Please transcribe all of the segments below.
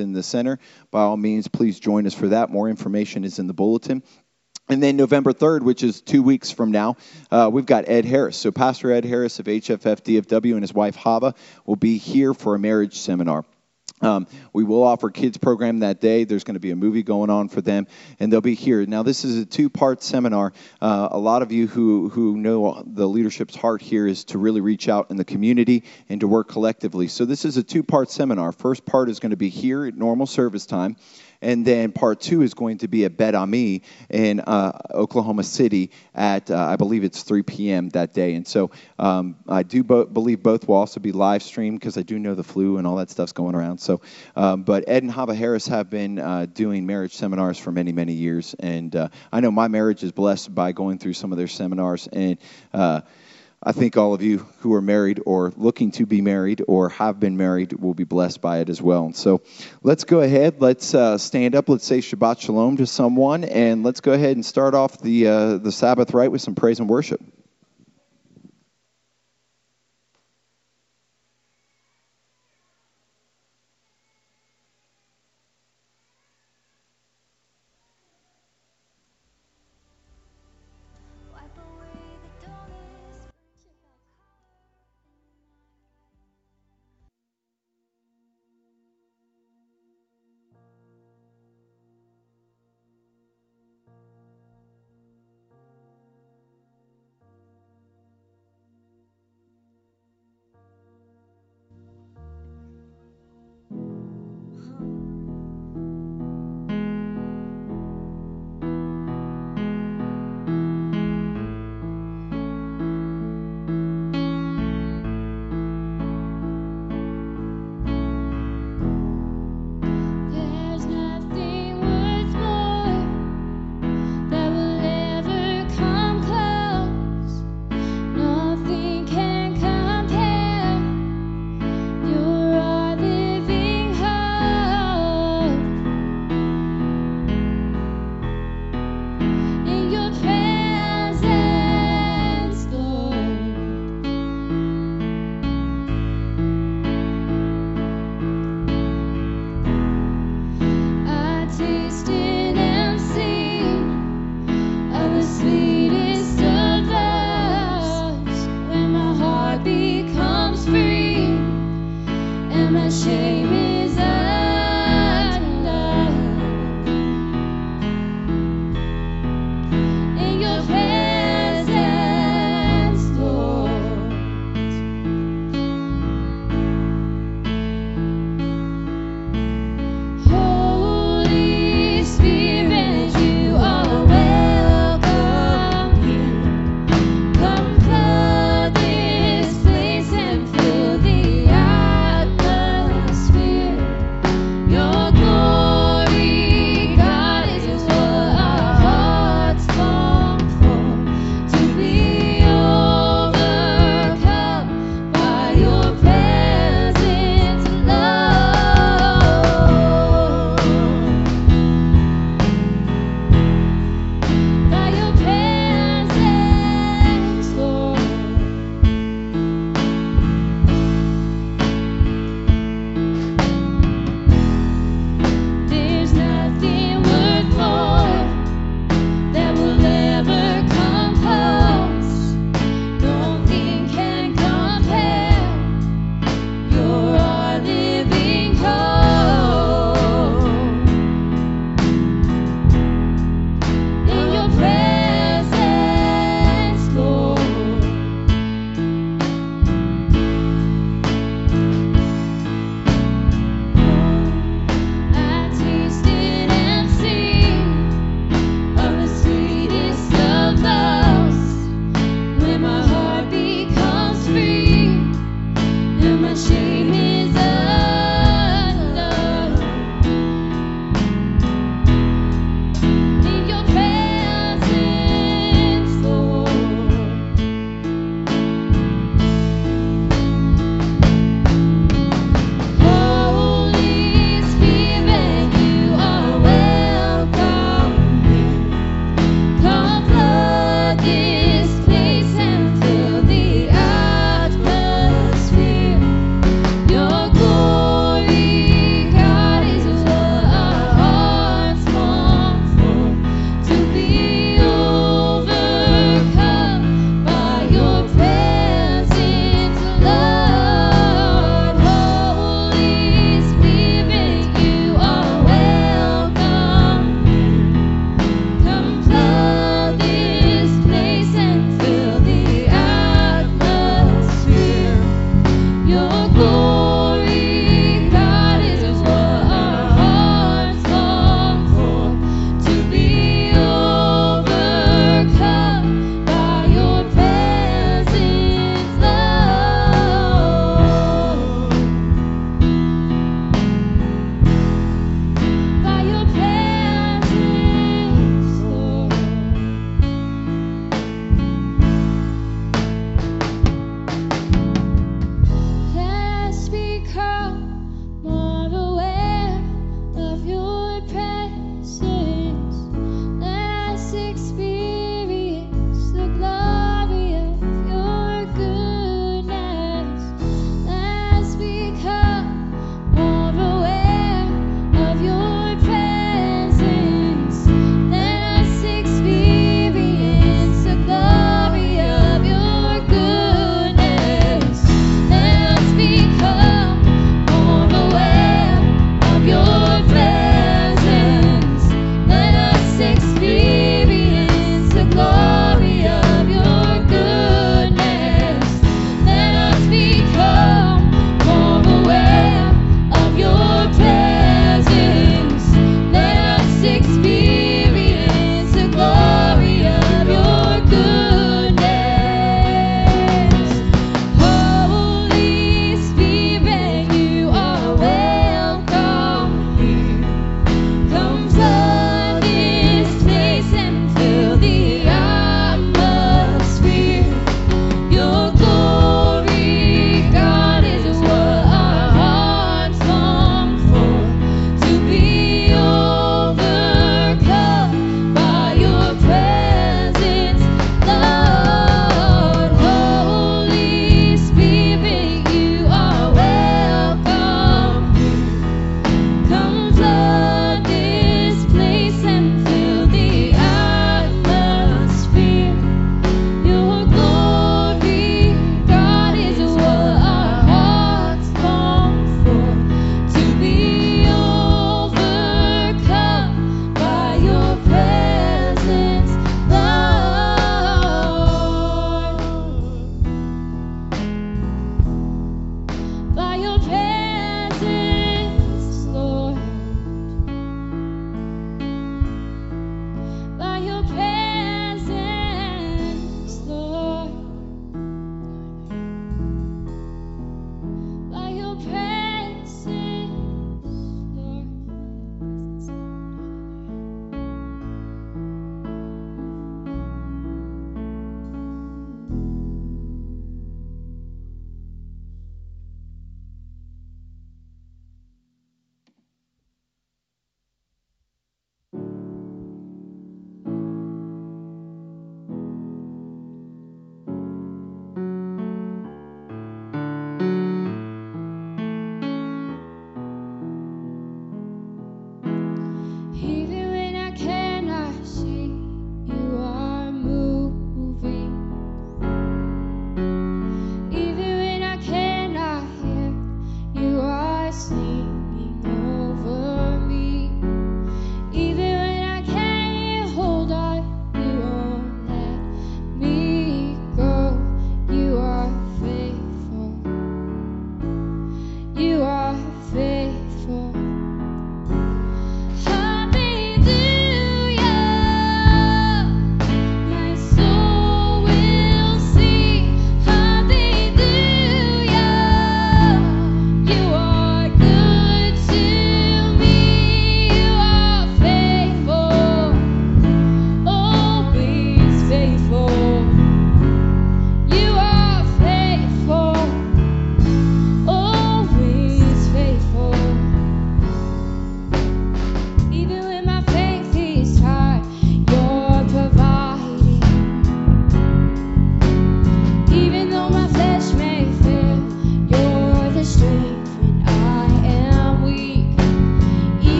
in the center. By all means, please join us for that. More information is in the bulletin. And then November 3rd, which is two weeks from now, uh, we've got Ed Harris. So Pastor Ed Harris of HFF DFW and his wife Hava will be here for a marriage seminar. Um, we will offer kids program that day. There's going to be a movie going on for them, and they'll be here. Now, this is a two-part seminar. Uh, a lot of you who who know the leadership's heart here is to really reach out in the community and to work collectively. So this is a two-part seminar. First part is going to be here at normal service time. And then part two is going to be at Bet Ami in uh, Oklahoma City at, uh, I believe it's 3 p.m. that day. And so um, I do bo- believe both will also be live streamed because I do know the flu and all that stuff's going around. So, um, but Ed and Hava Harris have been uh, doing marriage seminars for many, many years. And uh, I know my marriage is blessed by going through some of their seminars. And uh, I think all of you who are married or looking to be married or have been married will be blessed by it as well. So let's go ahead. Let's uh, stand up. Let's say Shabbat Shalom to someone, and let's go ahead and start off the uh, the Sabbath right with some praise and worship.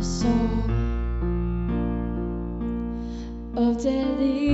a song of deadly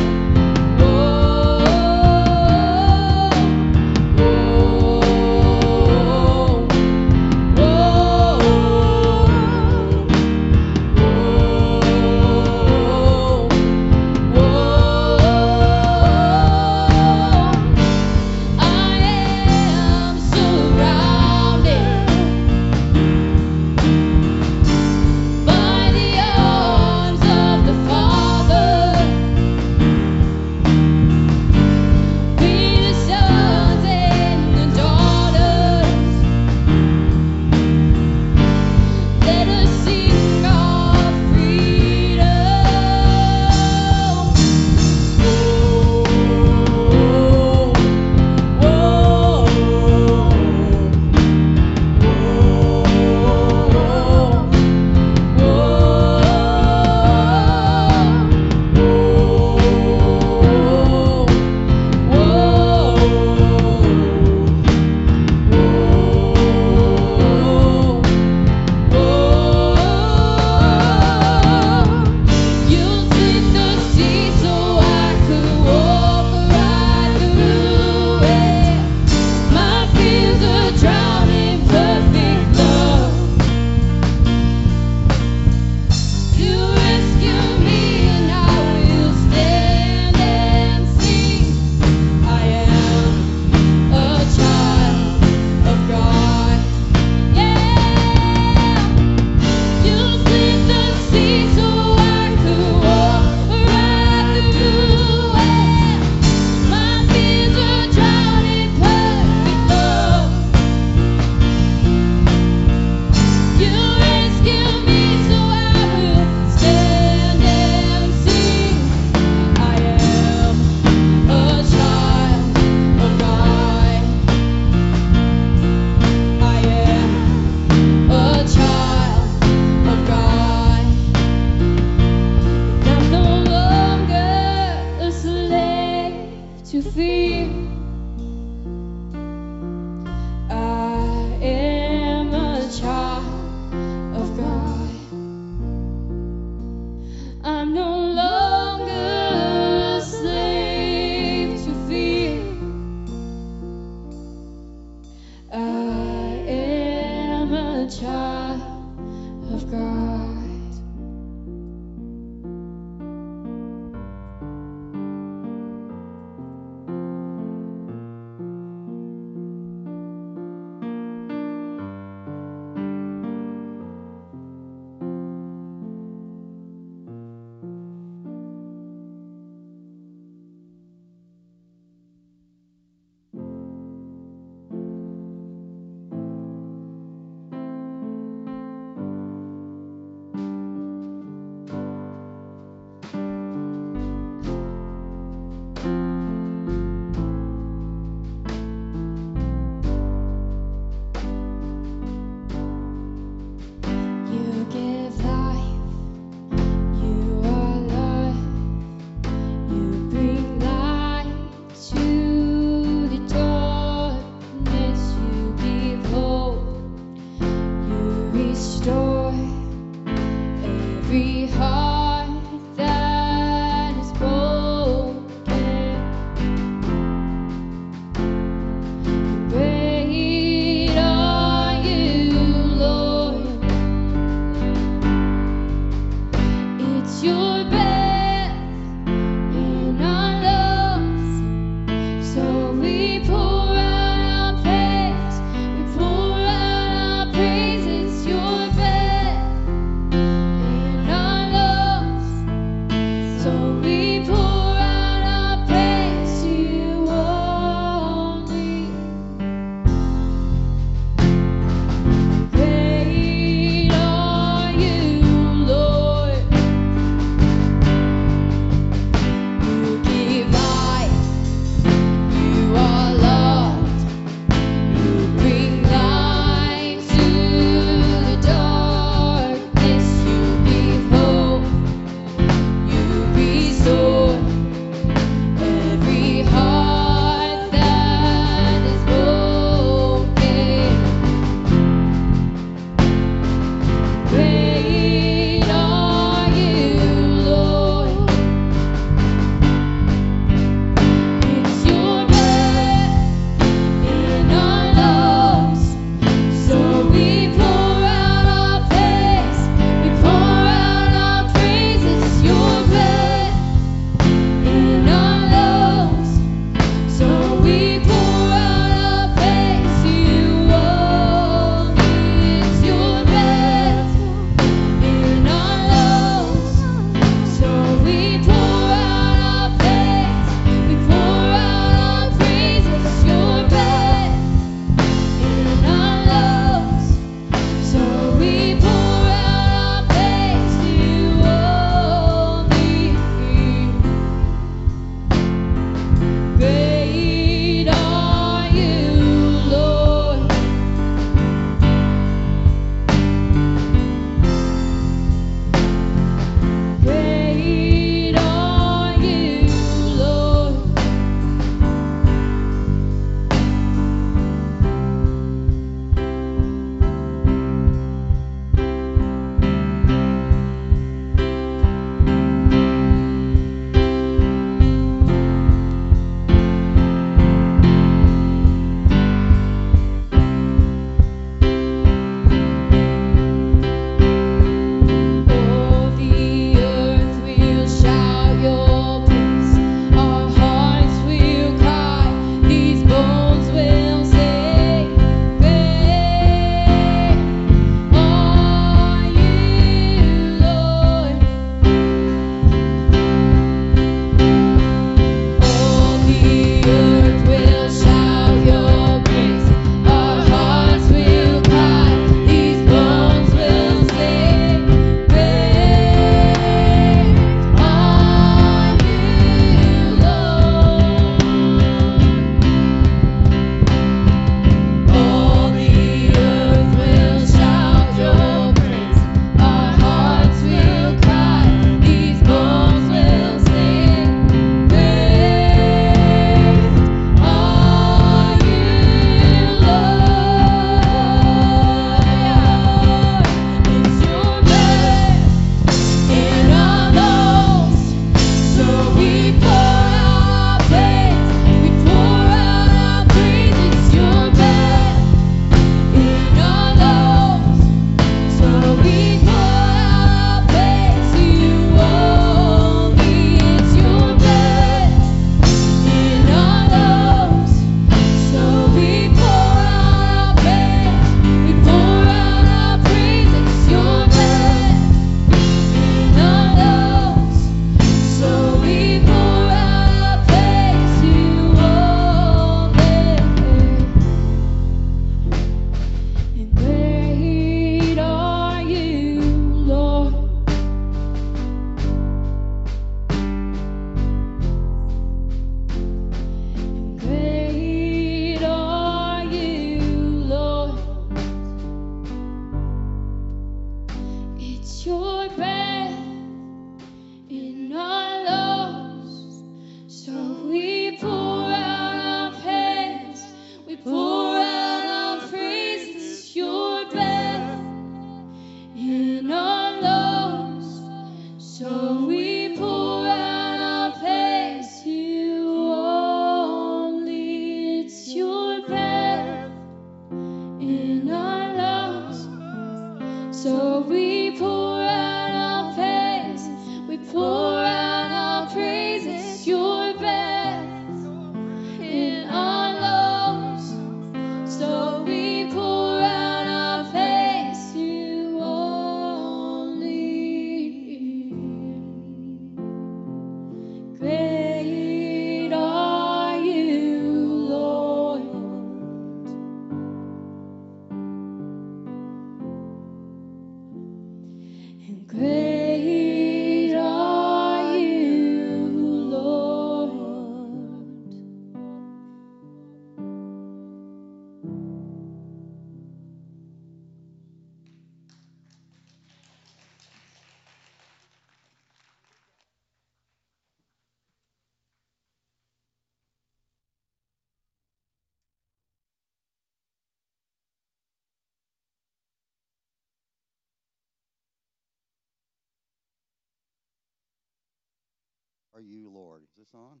are you, Lord? Is this on?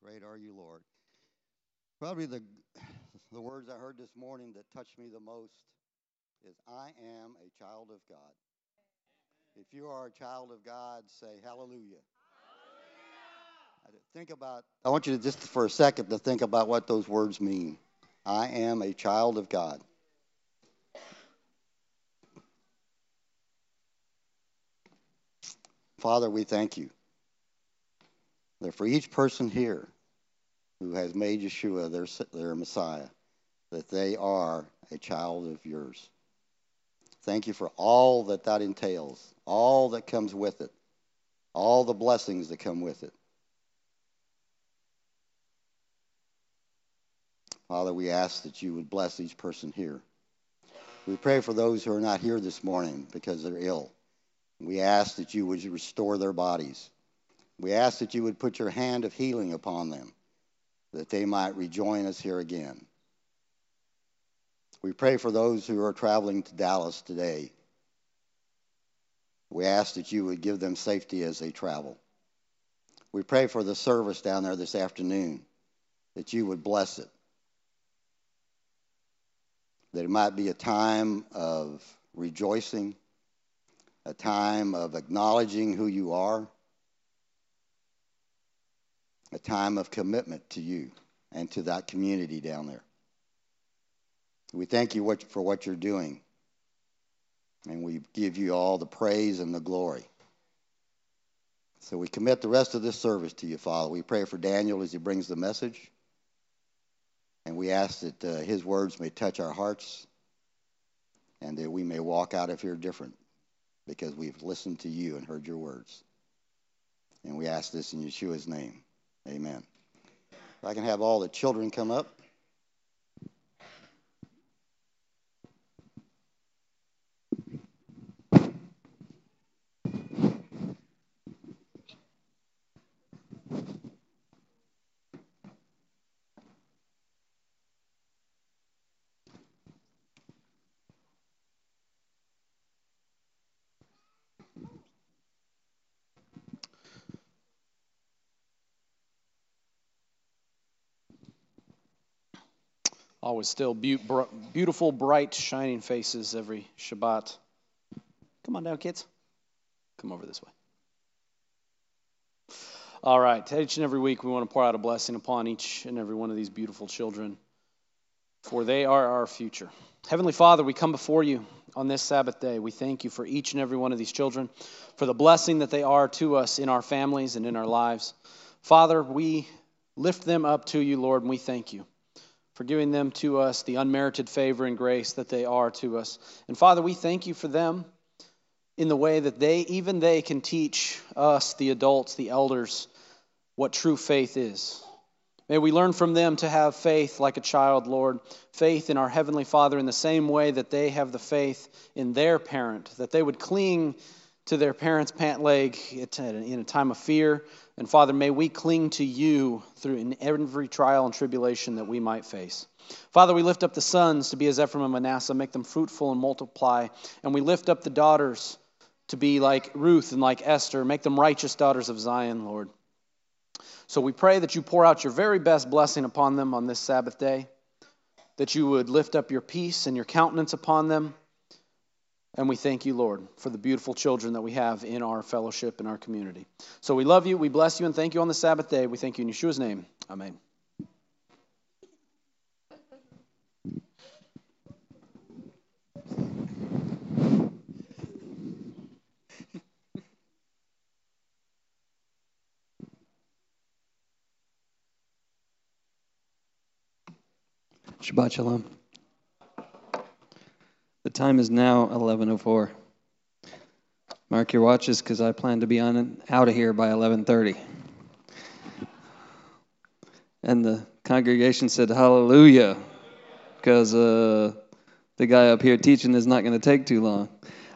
Great are you, Lord. Probably the the words I heard this morning that touched me the most is I am a child of God. If you are a child of God, say hallelujah. D- Think about I want you to just for a second to think about what those words mean. I am a child of God. Father, we thank you that for each person here who has made Yeshua their, their Messiah, that they are a child of yours. Thank you for all that that entails, all that comes with it, all the blessings that come with it. Father, we ask that you would bless each person here. We pray for those who are not here this morning because they're ill. We ask that you would restore their bodies. We ask that you would put your hand of healing upon them, that they might rejoin us here again. We pray for those who are traveling to Dallas today. We ask that you would give them safety as they travel. We pray for the service down there this afternoon, that you would bless it. That it might be a time of rejoicing, a time of acknowledging who you are, a time of commitment to you and to that community down there. We thank you for what you're doing, and we give you all the praise and the glory. So we commit the rest of this service to you, Father. We pray for Daniel as he brings the message, and we ask that uh, his words may touch our hearts and that we may walk out of here different because we've listened to you and heard your words. And we ask this in Yeshua's name. Amen. If I can have all the children come up. Always still beau- beautiful, bright, shining faces every Shabbat. Come on down, kids. Come over this way. All right. Each and every week, we want to pour out a blessing upon each and every one of these beautiful children, for they are our future. Heavenly Father, we come before you on this Sabbath day. We thank you for each and every one of these children, for the blessing that they are to us in our families and in our lives. Father, we lift them up to you, Lord, and we thank you for giving them to us the unmerited favor and grace that they are to us. And Father, we thank you for them in the way that they, even they, can teach us, the adults, the elders, what true faith is. May we learn from them to have faith like a child, Lord, faith in our Heavenly Father in the same way that they have the faith in their parent, that they would cling to their parent's pant leg in a time of fear. And Father, may we cling to you through in every trial and tribulation that we might face. Father, we lift up the sons to be as Ephraim and Manasseh, make them fruitful and multiply. And we lift up the daughters to be like Ruth and like Esther, make them righteous daughters of Zion, Lord. So we pray that you pour out your very best blessing upon them on this Sabbath day, that you would lift up your peace and your countenance upon them. And we thank you, Lord, for the beautiful children that we have in our fellowship in our community. So we love you, we bless you, and thank you on the Sabbath day. We thank you in Yeshua's name. Amen. Shabbat Shalom. The time is now 11:04. Mark your watches because I plan to be on out of here by 11:30. And the congregation said hallelujah because uh, the guy up here teaching is not going to take too long.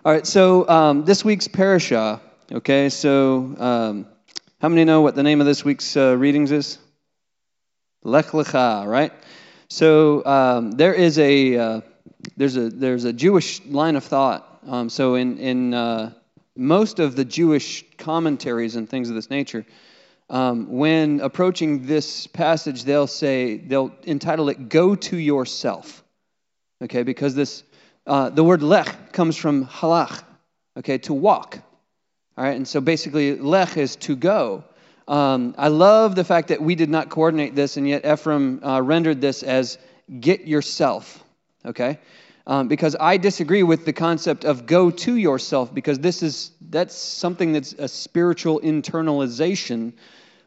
All right, so um, this week's parasha. Okay, so um, how many know what the name of this week's uh, readings is? Lech Lecha, right? So um, there is a uh, there's a there's a Jewish line of thought. Um, so in in uh, most of the Jewish commentaries and things of this nature, um, when approaching this passage, they'll say they'll entitle it "Go to yourself," okay, because this uh, the word lech comes from halach, okay, to walk. All right, and so basically lech is to go. Um, I love the fact that we did not coordinate this, and yet Ephraim uh, rendered this as get yourself, okay? Um, because I disagree with the concept of go to yourself, because this is that's something that's a spiritual internalization,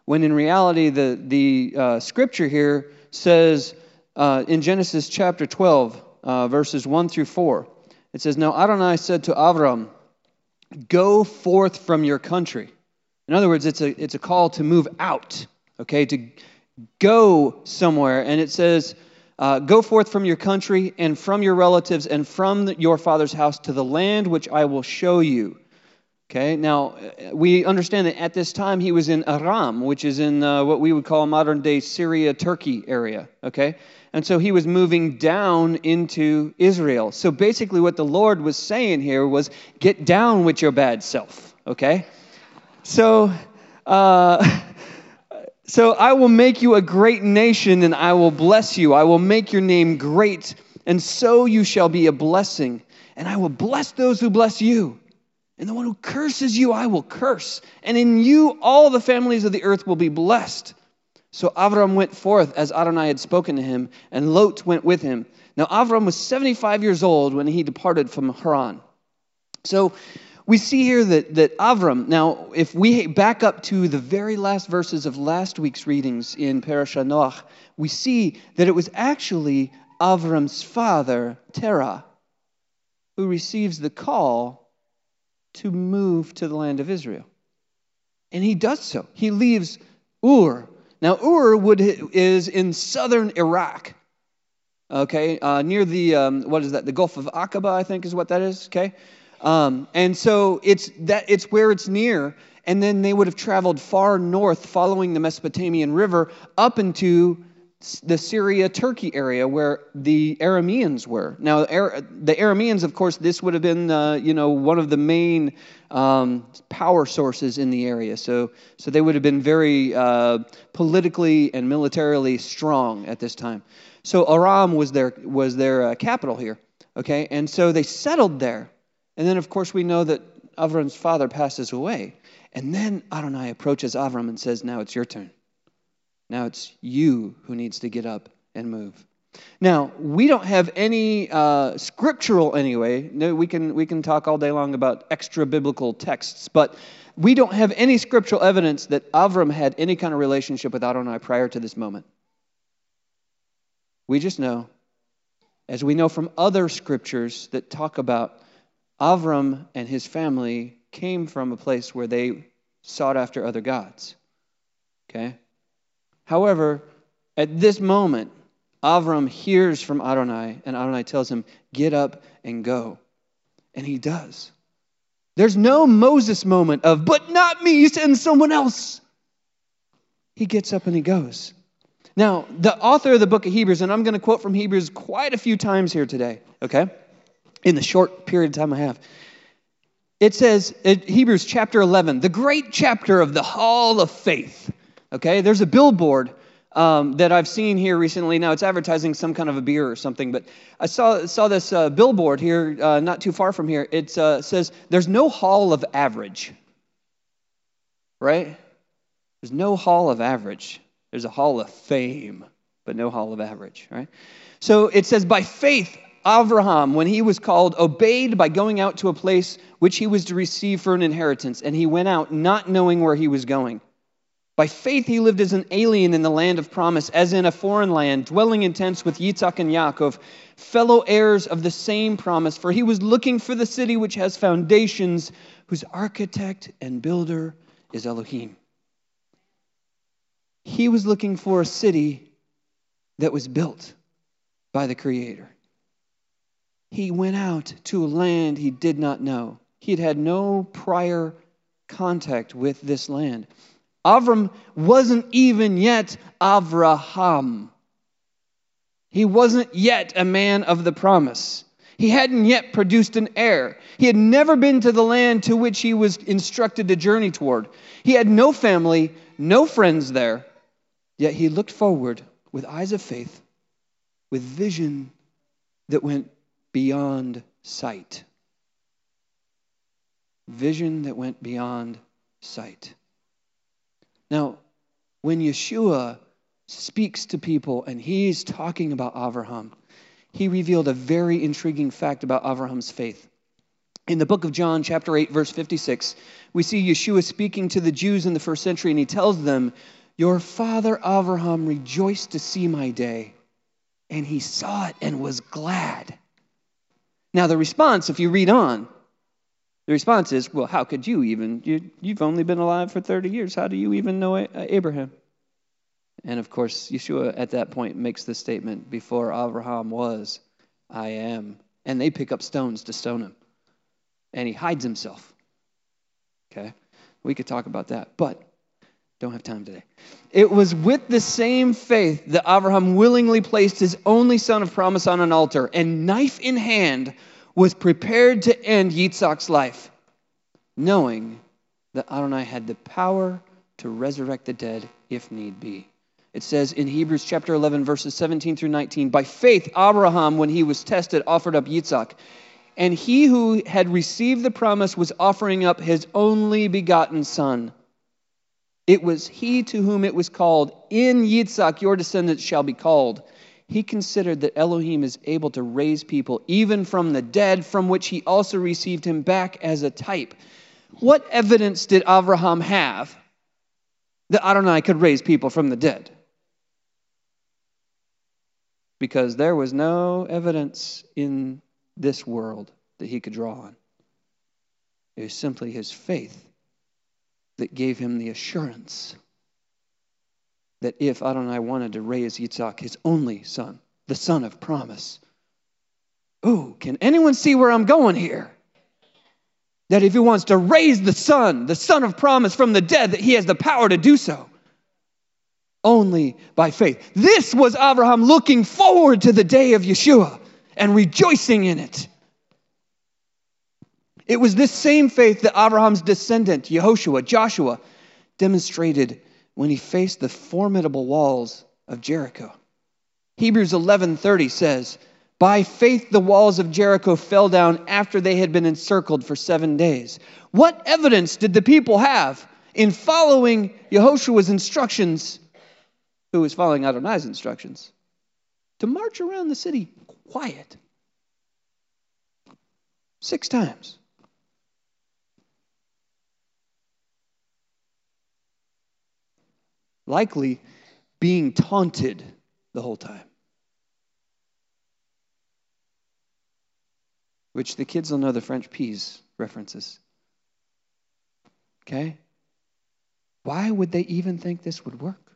when in reality the the uh, scripture here says uh, in Genesis chapter 12, uh, verses 1 through 4, it says, "Now Adonai said to Avram, Go forth from your country." In other words, it's a, it's a call to move out, okay, to go somewhere. And it says, uh, Go forth from your country and from your relatives and from your father's house to the land which I will show you. Okay, now we understand that at this time he was in Aram, which is in uh, what we would call modern day Syria, Turkey area. Okay, and so he was moving down into Israel. So basically, what the Lord was saying here was get down with your bad self. Okay, so, uh, so I will make you a great nation and I will bless you. I will make your name great, and so you shall be a blessing. And I will bless those who bless you. And the one who curses you, I will curse. And in you, all the families of the earth will be blessed. So Avram went forth as Adonai had spoken to him, and Lot went with him. Now Avram was 75 years old when he departed from Haran. So we see here that, that Avram, now, if we back up to the very last verses of last week's readings in Parashat Noach, we see that it was actually Avram's father, Terah, who receives the call to move to the land of Israel. And he does so. He leaves Ur. Now, Ur would, is in southern Iraq, okay, uh, near the, um, what is that, the Gulf of Aqaba, I think is what that is, okay? Um, and so it's that it's where it's near. And then they would have traveled far north following the Mesopotamian River up into the Syria Turkey area where the Arameans were. Now, the Arameans, of course, this would have been uh, you know one of the main um, power sources in the area. So, so they would have been very uh, politically and militarily strong at this time. So Aram was their was their uh, capital here. Okay, and so they settled there. And then, of course, we know that Avram's father passes away. And then Adonai approaches Avram and says, Now it's your turn. Now it's you who needs to get up and move. Now, we don't have any uh, scriptural anyway. No, we can we can talk all day long about extra biblical texts, but we don't have any scriptural evidence that Avram had any kind of relationship with Adonai prior to this moment. We just know, as we know from other scriptures that talk about Avram and his family came from a place where they sought after other gods. Okay? However, At this moment, Avram hears from Adonai, and Adonai tells him, Get up and go. And he does. There's no Moses moment of, But not me, send someone else. He gets up and he goes. Now, the author of the book of Hebrews, and I'm going to quote from Hebrews quite a few times here today, okay? In the short period of time I have. It says, in Hebrews chapter 11, the great chapter of the Hall of Faith, okay? There's a billboard um, that I've seen here recently. Now, it's advertising some kind of a beer or something, but I saw, saw this uh, billboard here, uh, not too far from here. It uh, says, There's no Hall of Average, right? There's no Hall of Average. There's a hall of fame, but no hall of average, right? So it says, by faith, Abraham, when he was called, obeyed by going out to a place which he was to receive for an inheritance, and he went out not knowing where he was going. By faith, he lived as an alien in the land of promise, as in a foreign land, dwelling in tents with Yitzhak and Yaakov, fellow heirs of the same promise, for he was looking for the city which has foundations, whose architect and builder is Elohim. He was looking for a city that was built by the Creator. He went out to a land he did not know. He had had no prior contact with this land. Avram wasn't even yet Avraham. He wasn't yet a man of the promise. He hadn't yet produced an heir. He had never been to the land to which he was instructed to journey toward. He had no family, no friends there. Yet he looked forward with eyes of faith, with vision that went beyond sight. Vision that went beyond sight. Now, when Yeshua speaks to people and he's talking about Abraham, he revealed a very intriguing fact about Abraham's faith. In the book of John, chapter 8, verse 56, we see Yeshua speaking to the Jews in the first century, and he tells them, your father Abraham rejoiced to see my day, and he saw it and was glad. Now, the response, if you read on, the response is, well, how could you even? You, have only been alive for 30 years. How do you even know uh, Abraham? And of course, Yeshua at that point makes the statement before Abraham was, I am. And they pick up stones to stone him. And he hides himself. Okay? We could talk about that. But don't have time today. It was with the same faith that Abraham willingly placed his only son of promise on an altar and, knife in hand, was prepared to end Yitzhak's life, knowing that Adonai had the power to resurrect the dead if need be. It says in Hebrews chapter 11, verses 17 through 19 By faith, Abraham, when he was tested, offered up Yitzhak. And he who had received the promise was offering up his only begotten son. It was he to whom it was called, In Yitzhak your descendants shall be called. He considered that Elohim is able to raise people even from the dead, from which he also received him back as a type. What evidence did Abraham have that Adonai could raise people from the dead? Because there was no evidence in this world that he could draw on. It was simply his faith that gave him the assurance that if Adonai wanted to raise Yitzhak, his only son, the son of promise, oh, can anyone see where I'm going here? That if he wants to raise the son, the son of promise from the dead, that he has the power to do so. Only by faith. This was Abraham looking forward to the day of Yeshua and rejoicing in it. It was this same faith that Abraham's descendant, Yehoshua, Joshua, demonstrated when he faced the formidable walls of Jericho. Hebrews 11:30 says, "By faith the walls of Jericho fell down after they had been encircled for 7 days." What evidence did the people have in following Yehoshua's instructions, who was following Adonai's instructions, to march around the city quiet? 6 times. Likely being taunted the whole time. Which the kids will know the French peas references. Okay? Why would they even think this would work?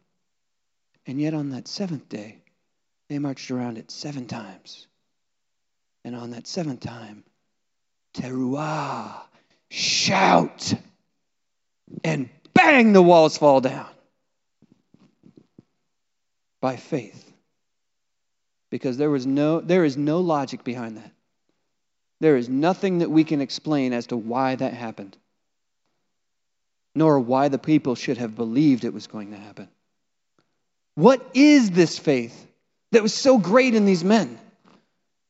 And yet on that seventh day, they marched around it seven times. And on that seventh time, teruah, shout, and bang, the walls fall down. By faith. Because there was no there is no logic behind that. There is nothing that we can explain as to why that happened. Nor why the people should have believed it was going to happen. What is this faith that was so great in these men?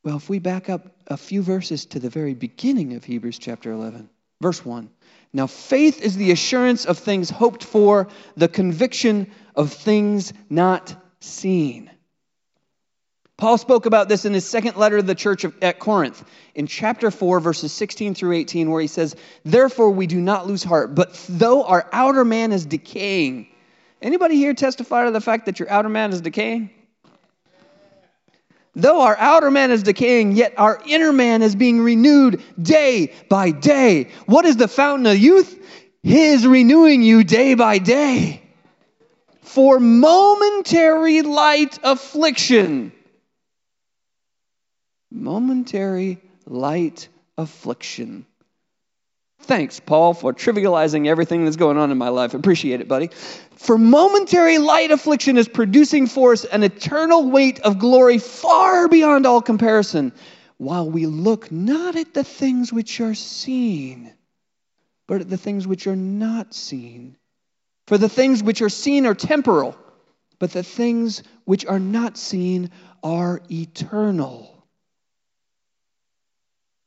Well, if we back up a few verses to the very beginning of Hebrews chapter 11, verse 1. Now, faith is the assurance of things hoped for, the conviction of things not seen. Paul spoke about this in his second letter to the church at Corinth in chapter 4, verses 16 through 18, where he says, Therefore we do not lose heart, but though our outer man is decaying. Anybody here testify to the fact that your outer man is decaying? Though our outer man is decaying, yet our inner man is being renewed day by day. What is the fountain of youth? His renewing you day by day. For momentary light affliction. Momentary light affliction. Thanks, Paul, for trivializing everything that's going on in my life. Appreciate it, buddy. For momentary light affliction is producing for us an eternal weight of glory far beyond all comparison, while we look not at the things which are seen, but at the things which are not seen. For the things which are seen are temporal, but the things which are not seen are eternal.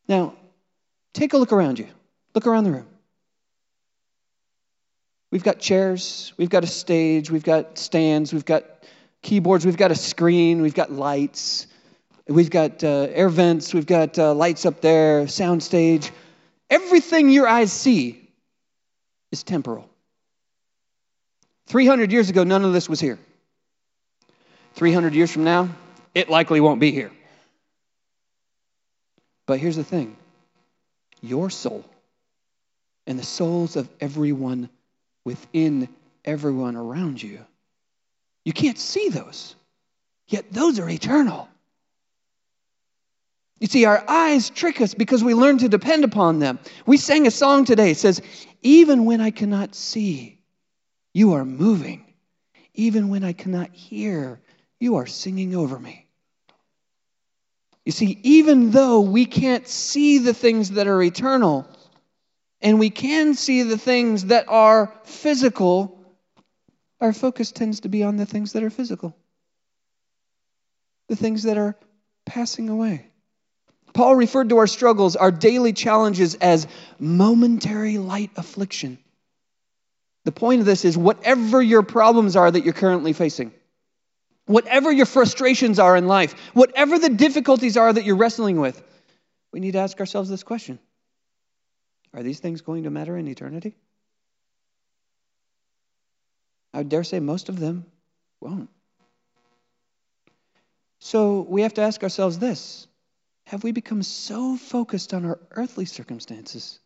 Now, take a look around you. Look around the room. We've got chairs, we've got a stage, we've got stands, we've got keyboards, we've got a screen, we've got lights, we've got uh, air vents, we've got uh, lights up there, sound stage. Everything your eyes see is temporal. 300 years ago, none of this was here. 300 years from now, it likely won't be here. But here's the thing your soul and the souls of everyone within everyone around you. You can't see those, yet those are eternal. You see, our eyes trick us because we learn to depend upon them. We sang a song today. It says, Even when I cannot see, you are moving. Even when I cannot hear, you are singing over me. You see, even though we can't see the things that are eternal, and we can see the things that are physical, our focus tends to be on the things that are physical, the things that are passing away. Paul referred to our struggles, our daily challenges, as momentary light affliction. The point of this is whatever your problems are that you're currently facing, whatever your frustrations are in life, whatever the difficulties are that you're wrestling with, we need to ask ourselves this question are these things going to matter in eternity? I would dare say most of them won't. So we have to ask ourselves this Have we become so focused on our earthly circumstances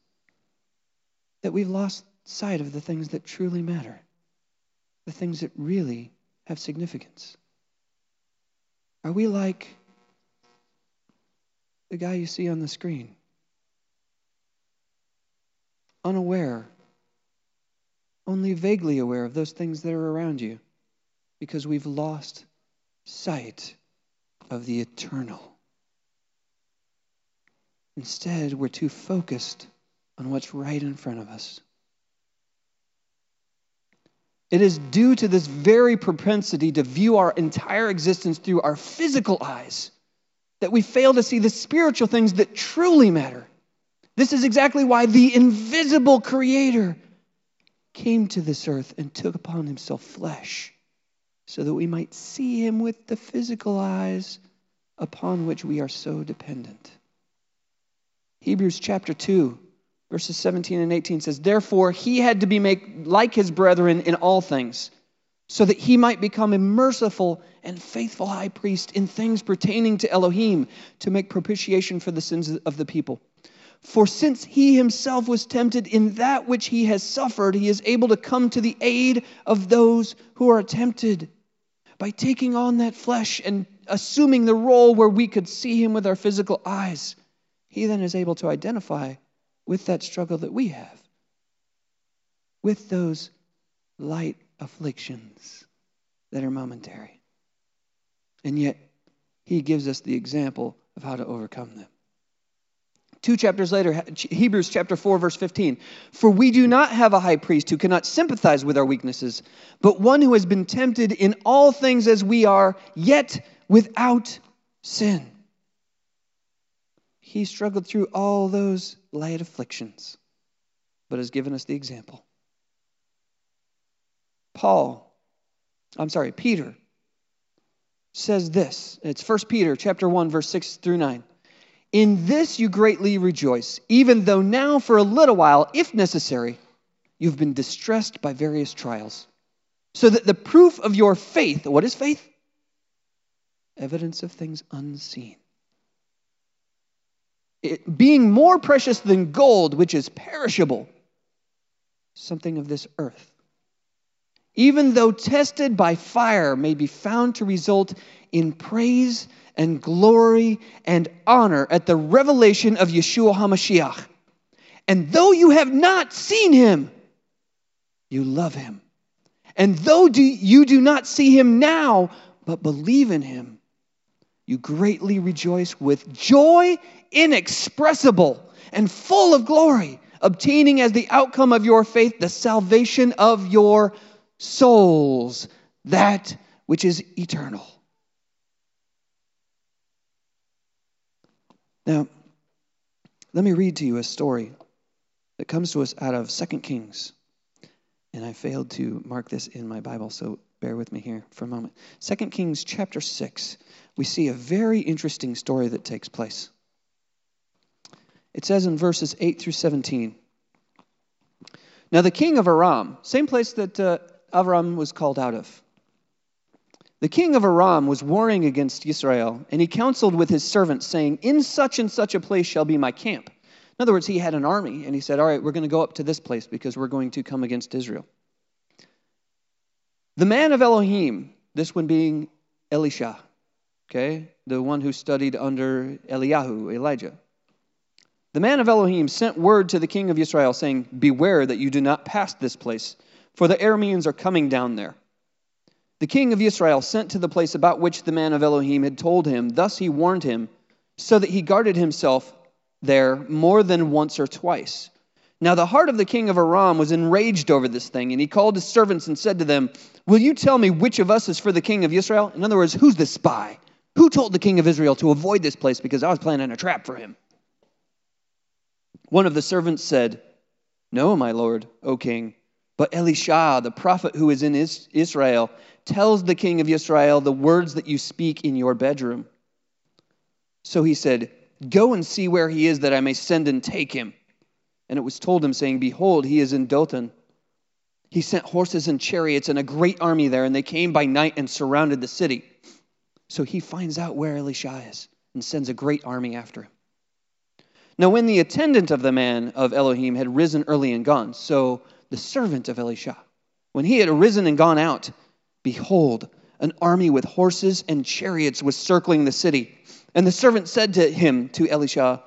that we've lost sight of the things that truly matter, the things that really have significance? Are we like the guy you see on the screen? unaware, only vaguely aware of those things that are around you because we've lost sight of the eternal. Instead, we're too focused on what's right in front of us. It is due to this very propensity to view our entire existence through our physical eyes that we fail to see the spiritual things that truly matter this is exactly why the invisible Creator came to this earth and took upon himself flesh, so that we might see him with the physical eyes upon which we are so dependent. Hebrews chapter 2, verses 17 and 18 says, Therefore, he had to be made like his brethren in all things, so that he might become a merciful and faithful high priest in things pertaining to Elohim, to make propitiation for the sins of the people. For since he himself was tempted in that which he has suffered, he is able to come to the aid of those who are tempted. by taking on that flesh and assuming the role where we could see him with our physical eyes, he then is able to identify with that struggle that we have, with those light afflictions that are momentary. And yet, he gives us the example of how to overcome them. Two chapters later, Hebrews chapter 4, verse 15. For we do not have a high priest who cannot sympathize with our weaknesses, but one who has been tempted in all things as we are, yet without sin. He struggled through all those light afflictions, but has given us the example. Paul, I'm sorry, Peter says this. It's 1 Peter chapter 1 verse 6 through 9. In this you greatly rejoice, even though now for a little while, if necessary, you've been distressed by various trials, so that the proof of your faith, what is faith? Evidence of things unseen. It, being more precious than gold, which is perishable, something of this earth, even though tested by fire, may be found to result in praise and glory and honor at the revelation of Yeshua HaMashiach. And though you have not seen him, you love him. And though do, you do not see him now, but believe in him, you greatly rejoice with joy inexpressible and full of glory, obtaining as the outcome of your faith the salvation of your souls, that which is eternal. Now, let me read to you a story that comes to us out of 2 Kings. And I failed to mark this in my Bible, so bear with me here for a moment. 2 Kings chapter 6, we see a very interesting story that takes place. It says in verses 8 through 17 Now the king of Aram, same place that uh, Avram was called out of, the king of Aram was warring against Israel, and he counseled with his servants, saying, In such and such a place shall be my camp. In other words, he had an army, and he said, All right, we're going to go up to this place because we're going to come against Israel. The man of Elohim, this one being Elisha, okay, the one who studied under Eliyahu, Elijah. The man of Elohim sent word to the king of Israel, saying, Beware that you do not pass this place, for the Arameans are coming down there. The king of Israel sent to the place about which the man of Elohim had told him. Thus he warned him, so that he guarded himself there more than once or twice. Now the heart of the king of Aram was enraged over this thing, and he called his servants and said to them, Will you tell me which of us is for the king of Israel? In other words, who's the spy? Who told the king of Israel to avoid this place because I was planning a trap for him? One of the servants said, No, my lord, O king, but Elisha, the prophet who is in Israel, tells the king of Israel the words that you speak in your bedroom. So he said, Go and see where he is, that I may send and take him. And it was told him, saying, Behold, he is in Dothan. He sent horses and chariots and a great army there, and they came by night and surrounded the city. So he finds out where Elisha is and sends a great army after him. Now, when the attendant of the man of Elohim had risen early and gone, so the servant of Elisha, when he had arisen and gone out, Behold, an army with horses and chariots was circling the city. And the servant said to him, to Elisha,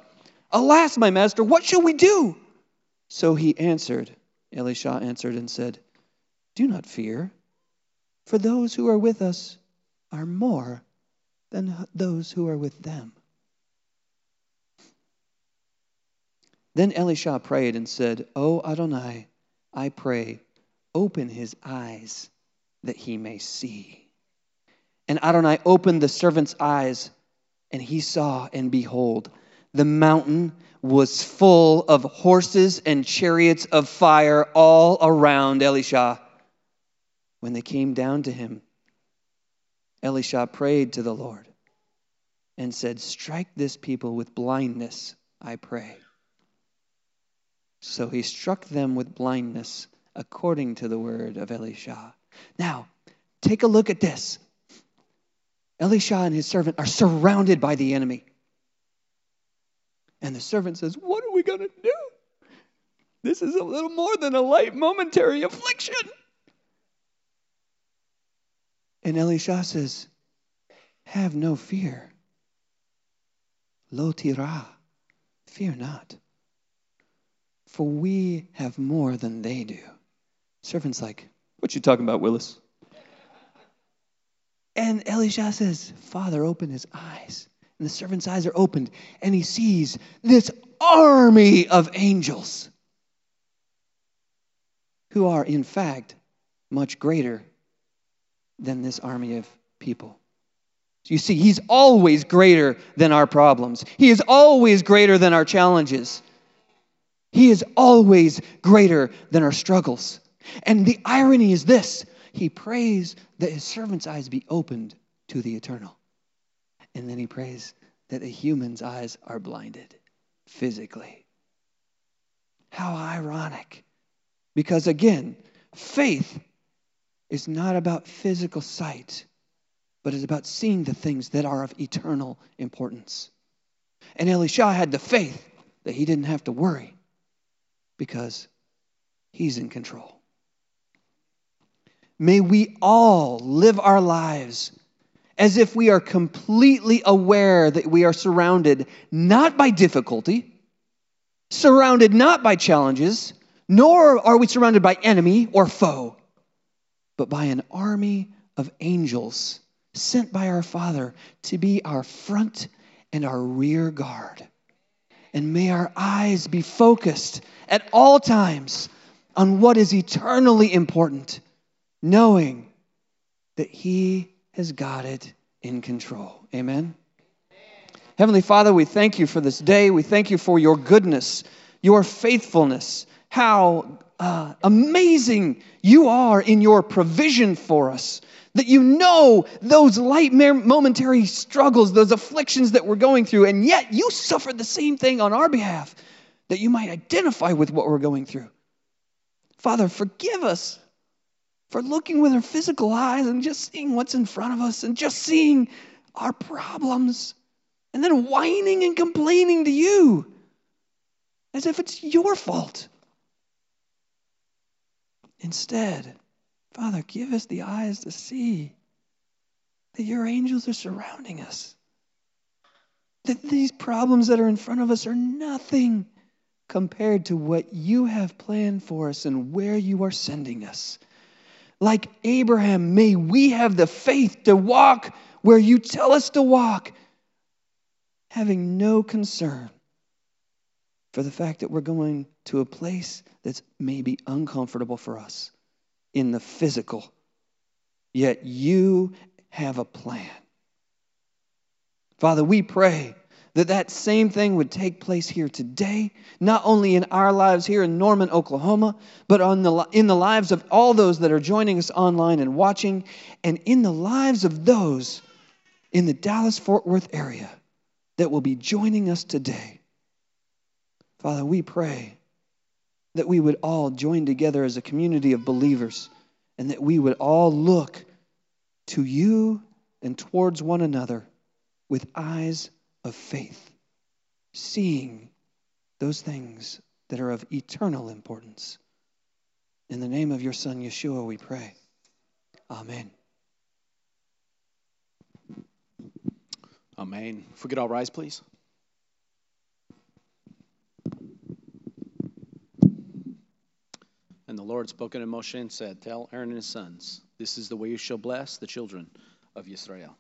Alas, my master, what shall we do? So he answered, Elisha answered and said, Do not fear, for those who are with us are more than those who are with them. Then Elisha prayed and said, O Adonai, I pray, open his eyes that he may see. And Adonai opened the servant's eyes, and he saw, and behold, the mountain was full of horses and chariots of fire all around Elisha. When they came down to him, Elisha prayed to the Lord and said, Strike this people with blindness, I pray. So he struck them with blindness according to the word of Elisha. Now, take a look at this. Elisha and his servant are surrounded by the enemy. And the servant says, What are we going to do? This is a little more than a light momentary affliction. And Elisha says, Have no fear. Lo tira, fear not. For we have more than they do. Servant's like, What you talking about, Willis? And Elisha says, Father, open his eyes. And the servant's eyes are opened, and he sees this army of angels who are, in fact, much greater than this army of people. So you see, he's always greater than our problems, he is always greater than our challenges, he is always greater than our struggles. And the irony is this he prays that his servant's eyes be opened to the eternal. And then he prays that the human's eyes are blinded physically. How ironic. Because again, faith is not about physical sight, but is about seeing the things that are of eternal importance. And Elisha had the faith that he didn't have to worry because he's in control. May we all live our lives as if we are completely aware that we are surrounded not by difficulty, surrounded not by challenges, nor are we surrounded by enemy or foe, but by an army of angels sent by our Father to be our front and our rear guard. And may our eyes be focused at all times on what is eternally important, knowing that He has got it in control. Amen. Heavenly Father, we thank you for this day. We thank you for your goodness, your faithfulness, how uh, amazing you are in your provision for us. That you know those light momentary struggles, those afflictions that we're going through, and yet you suffered the same thing on our behalf, that you might identify with what we're going through. Father, forgive us for looking with our physical eyes and just seeing what's in front of us and just seeing our problems and then whining and complaining to you as if it's your fault. Instead, Father, give us the eyes to see that your angels are surrounding us. That these problems that are in front of us are nothing compared to what you have planned for us and where you are sending us. Like Abraham, may we have the faith to walk where you tell us to walk, having no concern for the fact that we're going to a place that's maybe uncomfortable for us in the physical. Yet you have a plan. Father, we pray that that same thing would take place here today, not only in our lives here in Norman, Oklahoma, but on the, in the lives of all those that are joining us online and watching, and in the lives of those in the Dallas Fort Worth area that will be joining us today. Father, we pray that we would all join together as a community of believers and that we would all look to you and towards one another with eyes of faith, seeing those things that are of eternal importance. In the name of your Son, Yeshua, we pray. Amen. Amen. If we could all rise, please. And the Lord spoke unto Moshe and said, Tell Aaron and his sons, this is the way you shall bless the children of Israel.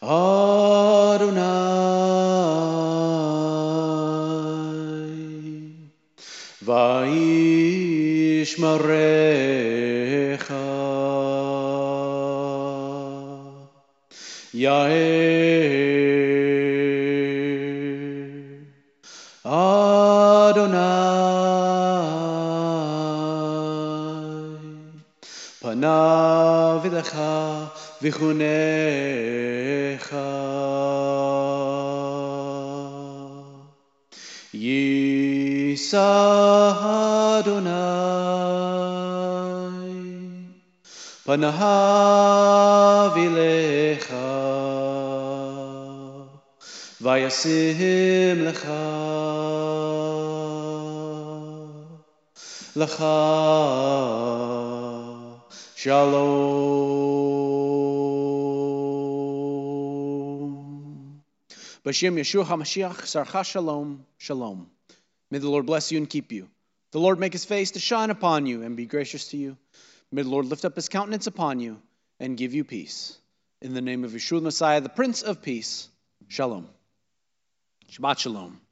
Adonai, Yahweh Adonai. Panav Videcha Vichunecha Yisa Adonai. Panav Vilecha Vayasim lecha lecha shalom. B'shem Yeshua HaMashiach sarcha shalom shalom. May the Lord bless you and keep you. The Lord make his face to shine upon you and be gracious to you. May the Lord lift up his countenance upon you and give you peace. In the name of Yeshua the Messiah, the Prince of Peace, shalom. Shabbat shalom.